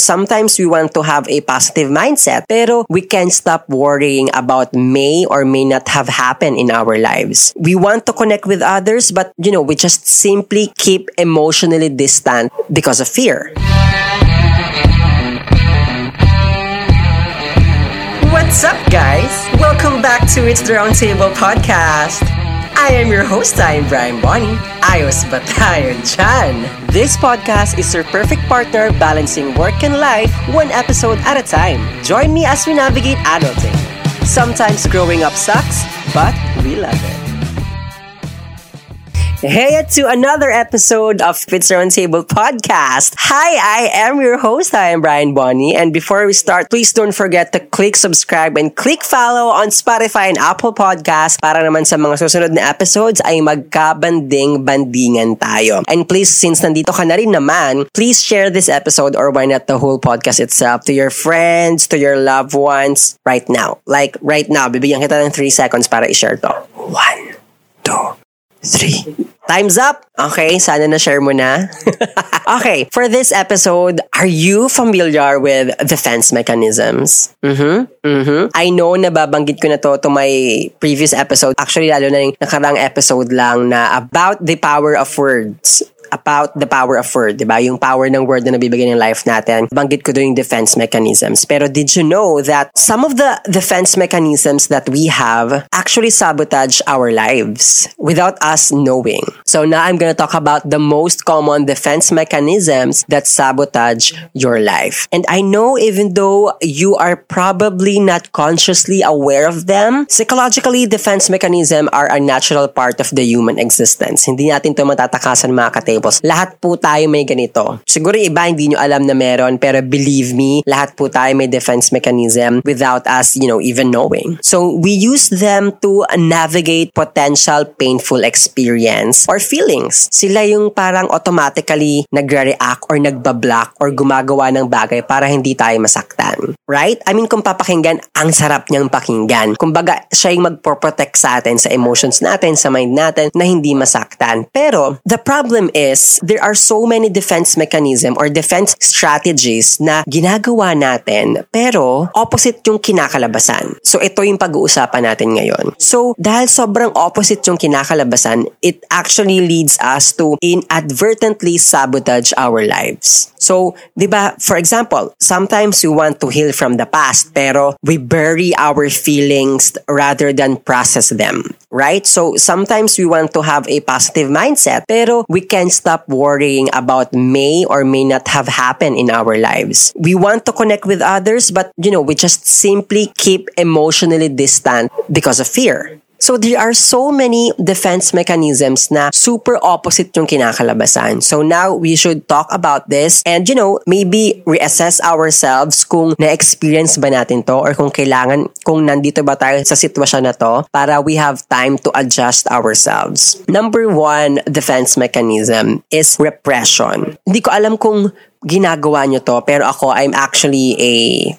sometimes we want to have a positive mindset, pero we can't stop worrying about may or may not have happened in our lives. We want to connect with others, but you know, we just simply keep emotionally distant because of fear. What's up, guys? Welcome back to It's the Roundtable podcast. I am your host, I am Brian Bonnie. Ayos ba tayo dyan? This podcast is your perfect partner balancing work and life one episode at a time. Join me as we navigate adulting. Sometimes growing up sucks, but we love it. Hey to another episode of It's Roundtable Podcast. Hi, I am your host. I am Brian Bonnie. And before we start, please don't forget to click subscribe and click follow on Spotify and Apple Podcast para naman sa mga susunod na episodes ay magkabanding-bandingan tayo. And please, since nandito ka na rin naman, please share this episode or why not the whole podcast itself to your friends, to your loved ones right now. Like right now, bibigyan kita ng 3 seconds para i-share to. 1, 2, three. Time's up! Okay, sana na-share mo na. okay, for this episode, are you familiar with defense mechanisms? Mm-hmm, mm-hmm. I know na babanggit ko na to to my previous episode. Actually, lalo na yung nakarang episode lang na about the power of words about the power of word, di ba? Yung power ng word na nabibigay ng life natin. Banggit ko doon yung defense mechanisms. Pero did you know that some of the defense mechanisms that we have actually sabotage our lives without us knowing? So now I'm gonna talk about the most common defense mechanisms that sabotage your life. And I know even though you are probably not consciously aware of them, psychologically, defense mechanisms are a natural part of the human existence. Hindi natin to matatakasan mga katables. Lahat po tayo may ganito. Siguro iba hindi nyo alam na meron, pero believe me, lahat po tayo may defense mechanism without us, you know, even knowing. So we use them to navigate potential painful experience or feelings. Sila yung parang automatically nagre-react or nagbablock or gumagawa ng bagay para hindi tayo masaktan. Right? I mean, kung papakinggan, ang sarap niyang pakinggan. Kumbaga, siya yung magpo-protect sa atin, sa emotions natin, sa mind natin, na hindi masaktan. Pero, the problem is, there are so many defense mechanism or defense strategies na ginagawa natin, pero opposite yung kinakalabasan. So, ito yung pag-uusapan natin ngayon. So, dahil sobrang opposite yung kinakalabasan, it actually leads us to inadvertently sabotage our lives. So, di ba, for example, sometimes we want to heal from the past, pero we bury our feelings rather than process them, right? So, sometimes we want to have a positive mindset, pero we can't stop worrying about may or may not have happened in our lives. We want to connect with others, but, you know, we just simply keep emotionally distant because of fear. So there are so many defense mechanisms na super opposite yung kinakalabasan. So now we should talk about this and you know, maybe reassess ourselves kung na-experience ba natin to or kung kailangan, kung nandito ba tayo sa sitwasyon na to para we have time to adjust ourselves. Number one defense mechanism is repression. Hindi ko alam kung ginagawa nyo to pero ako I'm actually a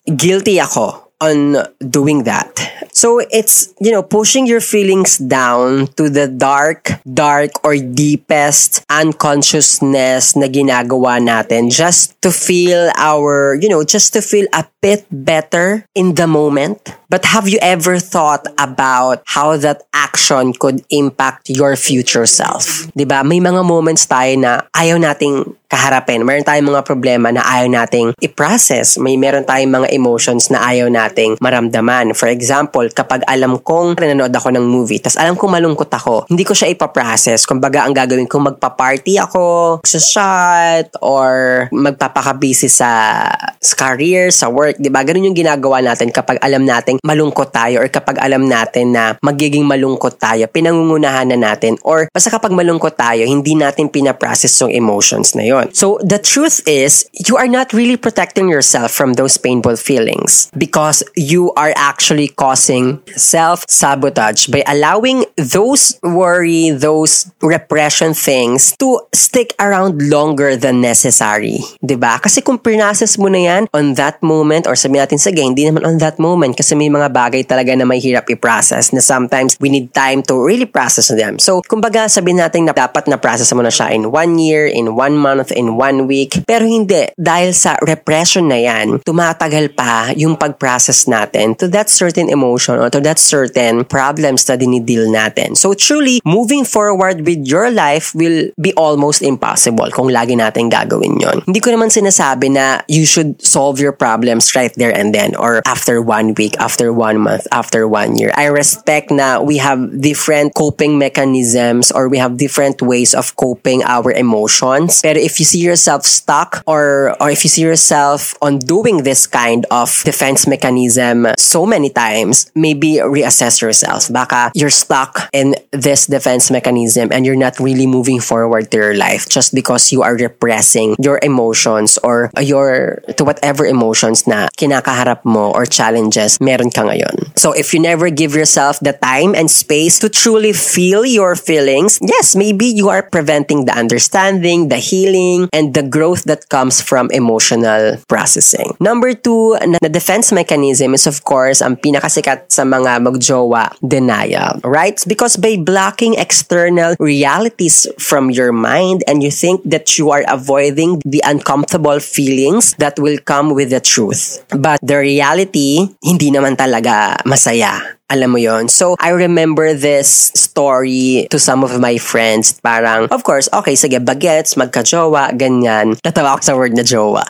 guilty ako on doing that. So it's, you know, pushing your feelings down to the dark, dark or deepest unconsciousness na ginagawa natin just to feel our, you know, just to feel a bit better in the moment. But have you ever thought about how that action could impact your future self? 'Di ba? May mga moments tayo na ayaw nating kaharapin. Meron tayong mga problema na ayaw nating i-process. May meron tayong mga emotions na ayaw nating maramdaman. For example, kapag alam kong nanonood ako ng movie, tas alam kong malungkot ako, hindi ko siya ipaprocess. Kumbaga, ang gagawin ko, magpa-party ako, sa shot, or magpapaka-busy sa, sa career, sa work, di ba? Ganun yung ginagawa natin kapag alam natin malungkot tayo or kapag alam natin na magiging malungkot tayo, pinangungunahan na natin or basta kapag malungkot tayo, hindi natin pinaprocess yung emotions na yon. So, the truth is, you are not really protecting yourself from those painful feelings because you are actually causing self-sabotage by allowing those worry, those repression things to stick around longer than necessary. 'Di ba? Kasi kung pinases mo na yan on that moment or sabi natin sige, hindi naman on that moment kasi may mga bagay talaga na may hirap i-process na sometimes we need time to really process them. So, kumbaga sabihin natin na dapat na process mo na siya in one year, in one month, in one week. Pero hindi. Dahil sa repression na yan, tumatagal pa yung pag-process natin to that certain emotion or to that certain problems na dinideal natin. So, truly, moving forward with your life will be almost impossible kung lagi natin gagawin yon. Hindi ko naman sinasabi na you should solve your problems right there and then or after one week, after one month, after one year. I respect na we have different coping mechanisms or we have different ways of coping our emotions. But if you see yourself stuck or or if you see yourself on doing this kind of defense mechanism so many times, maybe reassess yourself. Baka you're stuck in this defense mechanism and you're not really moving forward to your life just because you are repressing your emotions or your to whatever emotions na kinakaharap mo or challenges meron ka ngayon. So if you never give yourself the time and space to truly feel your feelings, yes, maybe you are preventing the understanding, the healing, and the growth that comes from emotional processing. Number two, na defense mechanism is of course ang pinakasikat sa mga magjowa, denial, right? Because by blocking external realities from your mind and you think that you are avoiding the uncomfortable feelings that will come with the truth. But the reality, hindi naman talaga masaya. Alam mo yon So, I remember this story to some of my friends. Parang, of course, okay, sige, bagets, magka-jowa, ganyan. Natawa ako sa word na jowa.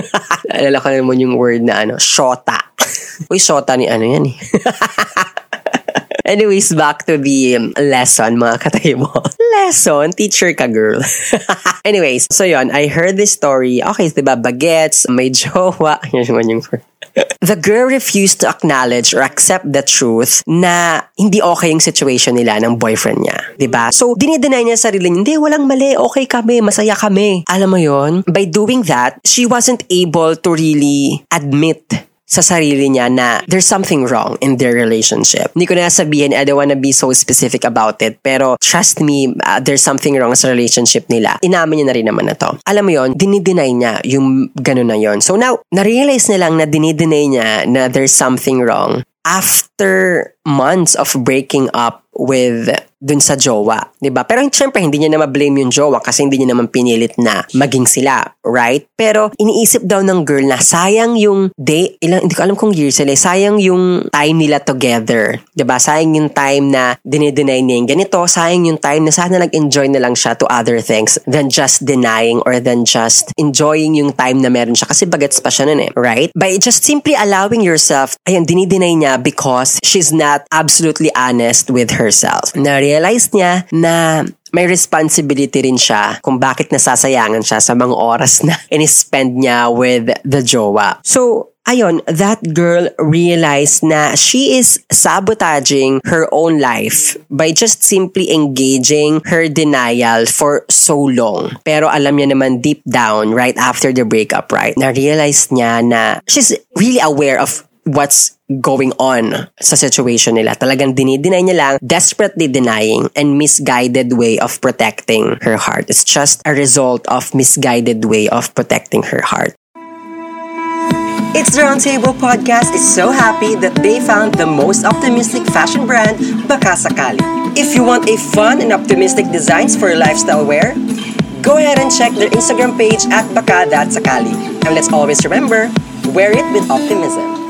Alala ko naman yung word na ano, shota. Uy, shota ni ano yan eh. Anyways, back to the um, lesson, mga katay mo. lesson? Teacher ka, girl. Anyways, so yon I heard this story. Okay, diba, bagets, may jowa. Yan naman yung The girl refused to acknowledge or accept the truth na hindi okay yung situation nila ng boyfriend niya. ba? Diba? So, dinideny niya sarili niya, hindi, walang mali, okay kami, masaya kami. Alam mo yon By doing that, she wasn't able to really admit sa sarili niya na there's something wrong in their relationship. Hindi ko na sabihin, I don't wanna be so specific about it, pero trust me, uh, there's something wrong sa relationship nila. Inamin niya na rin naman na to. Alam mo yon dinideny niya yung ganun na yon So now, na-realize nilang na dinideny niya na there's something wrong after months of breaking up with dun sa jowa, 'di ba? Pero syempre hindi niya na ma-blame yung jowa kasi hindi niya naman pinilit na maging sila, right? Pero iniisip daw ng girl na sayang yung day, ilang hindi ko alam kung years sila, sayang yung time nila together, 'di ba? Sayang yung time na dinideny niya yung ganito, sayang yung time na sana nag-enjoy na lang siya to other things than just denying or than just enjoying yung time na meron siya kasi bagets pa siya nun eh, right? By just simply allowing yourself, ayun, dinideny niya because she's not absolutely honest with herself. Na realize niya na may responsibility rin siya kung bakit nasasayangan siya sa mga oras na in-spend niya with the jowa. So, Ayon, that girl realized na she is sabotaging her own life by just simply engaging her denial for so long. Pero alam niya naman deep down, right after the breakup, right, na-realize niya na she's really aware of what's going on sa situation nila. Talagang dinideny niya lang, desperately denying and misguided way of protecting her heart. It's just a result of misguided way of protecting her heart. It's the Roundtable Podcast is so happy that they found the most optimistic fashion brand, Bakasakali. If you want a fun and optimistic designs for your lifestyle wear, go ahead and check their Instagram page at Bakada.sakali. And let's always remember, wear it with optimism.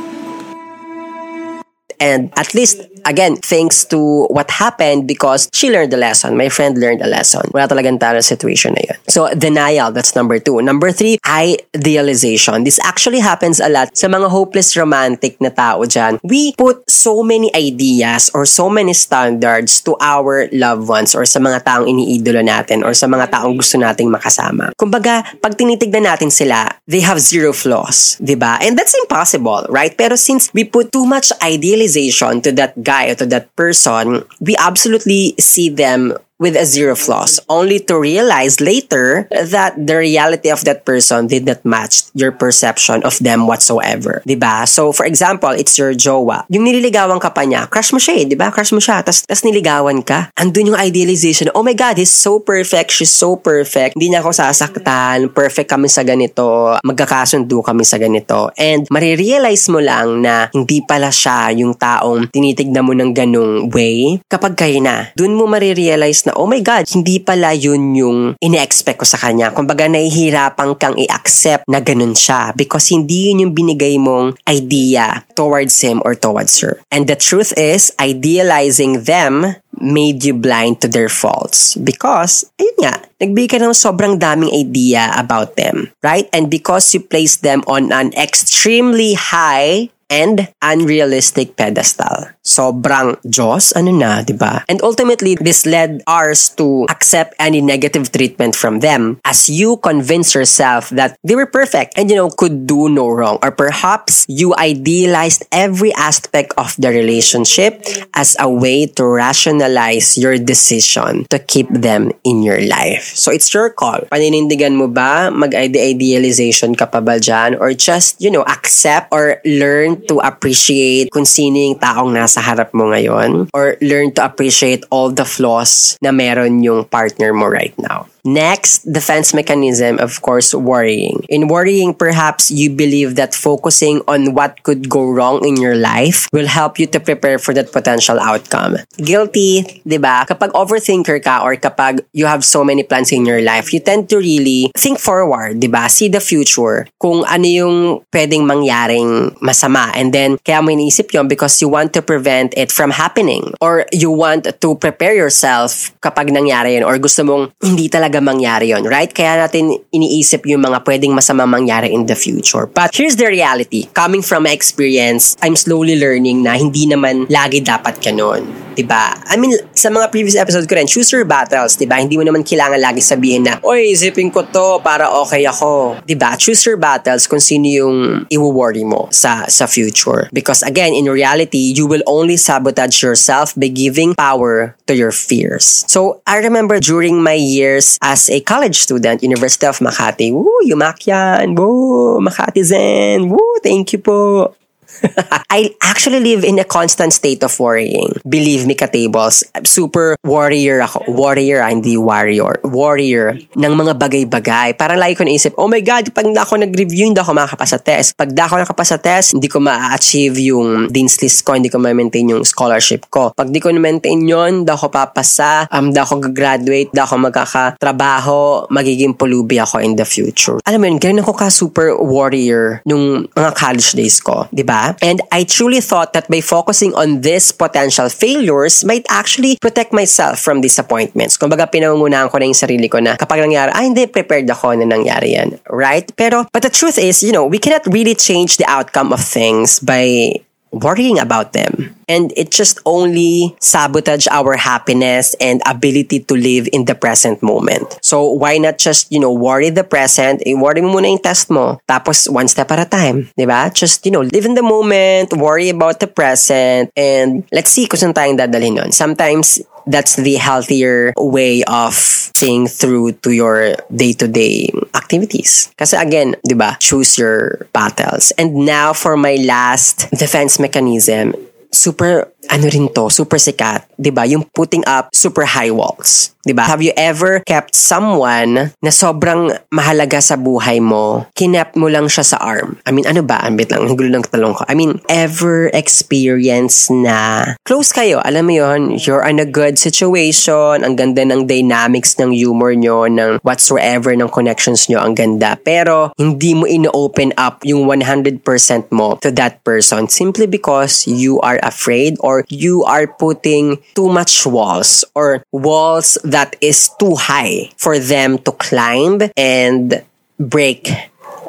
And at least, again, thanks to what happened because she learned the lesson. My friend learned a lesson. Wala talagang talo situation na yun. So, denial, that's number two. Number three, idealization. This actually happens a lot sa mga hopeless romantic na tao dyan. We put so many ideas or so many standards to our loved ones or sa mga taong iniidolo natin or sa mga taong gusto nating makasama. Kumbaga, pag tinitignan natin sila, they have zero flaws, 'di ba? And that's impossible, right? Pero since we put too much idealization to that guy or to that person, we absolutely see them with a zero flaws, only to realize later that the reality of that person did not match your perception of them whatsoever. ba? So for example, it's your jowa. Yung nililigawan ka pa niya, crush mo siya eh, ba? Crush mo siya, tas tas niligawan ka. Andun yung idealization. Oh my god, he's so perfect, she's so perfect. Hindi niya ako sasaktan, perfect kami sa ganito, magkakasundo kami sa ganito. And marirealize mo lang na hindi pala siya yung taong tinitignan mo ng ganung way kapag kayo na. Doon mo marirealize na, oh my God, hindi pala yun yung ine-expect ko sa kanya. Kumbaga, nahihirapan kang i-accept na ganun siya because hindi yun yung binigay mong idea towards him or towards her. And the truth is, idealizing them made you blind to their faults. Because, ayun nga, nagbigay ka ng sobrang daming idea about them, right? And because you place them on an extremely high and unrealistic pedestal. Sobrang Diyos, ano na, di ba? And ultimately, this led ours to accept any negative treatment from them as you convince yourself that they were perfect and, you know, could do no wrong. Or perhaps you idealized every aspect of the relationship as a way to rationalize your decision to keep them in your life. So it's your call. Paninindigan mo ba? Mag-idealization ka pa ba dyan? Or just, you know, accept or learn to appreciate kung sino yung taong nasa harap mo ngayon or learn to appreciate all the flaws na meron yung partner mo right now. Next, defense mechanism, of course, worrying. In worrying, perhaps you believe that focusing on what could go wrong in your life will help you to prepare for that potential outcome. Guilty, di ba? Kapag overthinker ka or kapag you have so many plans in your life, you tend to really think forward, di ba? See the future. Kung ano yung pwedeng mangyaring masama. And then, kaya mo iniisip yun because you want to prevent it from happening. Or you want to prepare yourself kapag nangyari yun. Or gusto mong hindi talaga talaga mangyari yon right? Kaya natin iniisip yung mga pwedeng masama mangyari in the future. But here's the reality. Coming from my experience, I'm slowly learning na hindi naman lagi dapat ganun. 'di ba? I mean, sa mga previous episodes ko rin, choose your battles, 'di ba? Hindi mo naman kailangan lagi sabihin na, "Oy, isipin ko 'to para okay ako." 'Di ba? Choose your battles kung sino yung i-worry mo sa sa future. Because again, in reality, you will only sabotage yourself by giving power to your fears. So, I remember during my years as a college student, University of Makati, woo, yumak yan, woo, Makati Zen, woo, thank you po. I actually live in a constant state of worrying. Believe me, ka-tables, super warrior ako. Warrior, ah, hindi warrior. Warrior ng mga bagay-bagay. Parang lagi ko naisip, oh my God, pag na ako nag-review, hindi ako makakapasa test. Pag na ako nakapasa test, hindi ko ma-achieve yung dean's list ko, hindi ko ma-maintain yung scholarship ko. Pag di ko na-maintain yun, hindi ako papasa, um, hindi ako gagraduate, hindi ako magkakatrabaho, magiging pulubi ako in the future. Alam mo yun, ganun ako ka-super warrior nung mga college days ko. ba? Diba? And I truly thought that by focusing on these potential failures might actually protect myself from disappointments. Kumbaga, pinangungunahan ko na yung sarili ko na kapag nangyari, ah, hindi, prepared ako na nangyari yan. Right? Pero, but the truth is, you know, we cannot really change the outcome of things by worrying about them. And it just only sabotage our happiness and ability to live in the present moment. So why not just, you know, worry the present, eh, worry muna yung test mo, tapos one step at a time, di ba? Just, you know, live in the moment, worry about the present, and let's see kung saan tayong dadalhin nun. Sometimes, that's the healthier way of seeing through to your day-to-day activities. Kasi again, 'di ba? Choose your battles. And now for my last defense mechanism, super ano rin to, super sikat, 'di ba? Yung putting up super high walls. 'di ba? Have you ever kept someone na sobrang mahalaga sa buhay mo, kinap mo lang siya sa arm? I mean, ano ba? Ambit lang, gulo lang talong ko. I mean, ever experience na close kayo, alam mo yon you're in a good situation, ang ganda ng dynamics ng humor nyo, ng whatsoever ng connections nyo, ang ganda. Pero, hindi mo ino-open up yung 100% mo to that person simply because you are afraid or you are putting too much walls or walls that is too high for them to climb and break,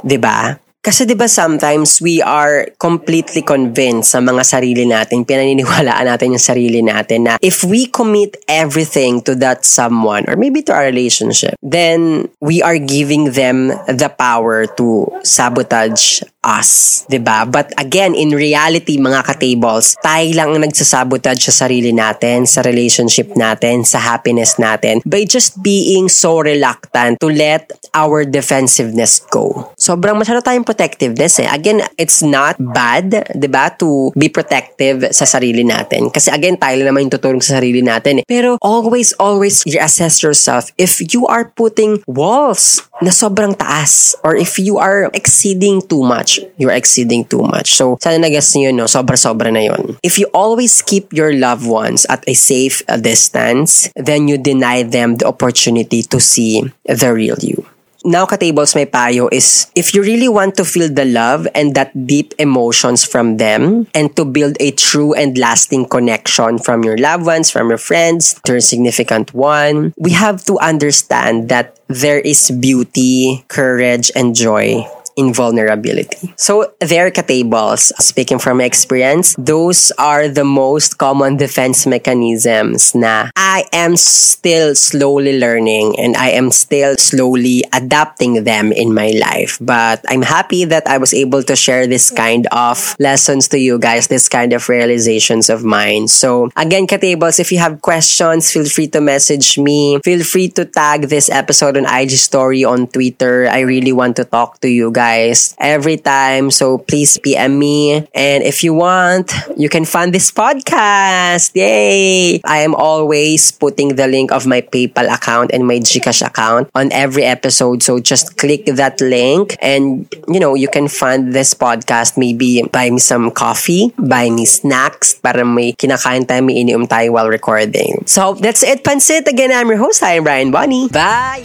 'di ba? Kasi 'di ba sometimes we are completely convinced sa mga sarili natin, pinaniniwalaan natin yung sarili natin na if we commit everything to that someone or maybe to our relationship, then we are giving them the power to sabotage us, 'di ba? But again, in reality, mga ka-tables, tayo lang ang nagsasabotage sa sarili natin, sa relationship natin, sa happiness natin by just being so reluctant to let our defensiveness go. Sobrang masyado tayong protectiveness eh. Again, it's not bad, 'di ba, to be protective sa sarili natin. Kasi again, tayo naman yung tutulong sa sarili natin eh. Pero always, always assess yourself if you are putting walls na sobrang taas or if you are exceeding too much, you're exceeding too much. So, sana nagas nyo, no? Sobra-sobra na yon. If you always keep your loved ones at a safe distance, then you deny them the opportunity to see the real you now ka-tables may payo is if you really want to feel the love and that deep emotions from them and to build a true and lasting connection from your loved ones, from your friends, to your significant one, we have to understand that there is beauty, courage, and joy invulnerability. So there ka-tables, speaking from experience, those are the most common defense mechanisms na I am still slowly learning and I am still slowly adapting them in my life. But I'm happy that I was able to share this kind of lessons to you guys, this kind of realizations of mine. So again, ka-tables, if you have questions, feel free to message me. Feel free to tag this episode on IG story on Twitter. I really want to talk to you guys guys every time. So please PM me. And if you want, you can fund this podcast. Yay! I am always putting the link of my PayPal account and my Gcash account on every episode. So just click that link and, you know, you can fund this podcast. Maybe buy me some coffee, buy me snacks para may kinakain tayo, may inium tayo while recording. So that's it, Pansit. Again, I'm your host. I am Brian Bonnie. Bye!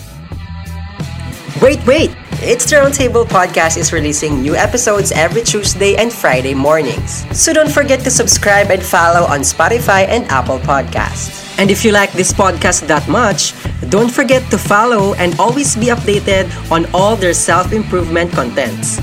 Wait, wait! It's the Roundtable Podcast is releasing new episodes every Tuesday and Friday mornings. So don't forget to subscribe and follow on Spotify and Apple Podcasts. And if you like this podcast that much, don't forget to follow and always be updated on all their self-improvement contents.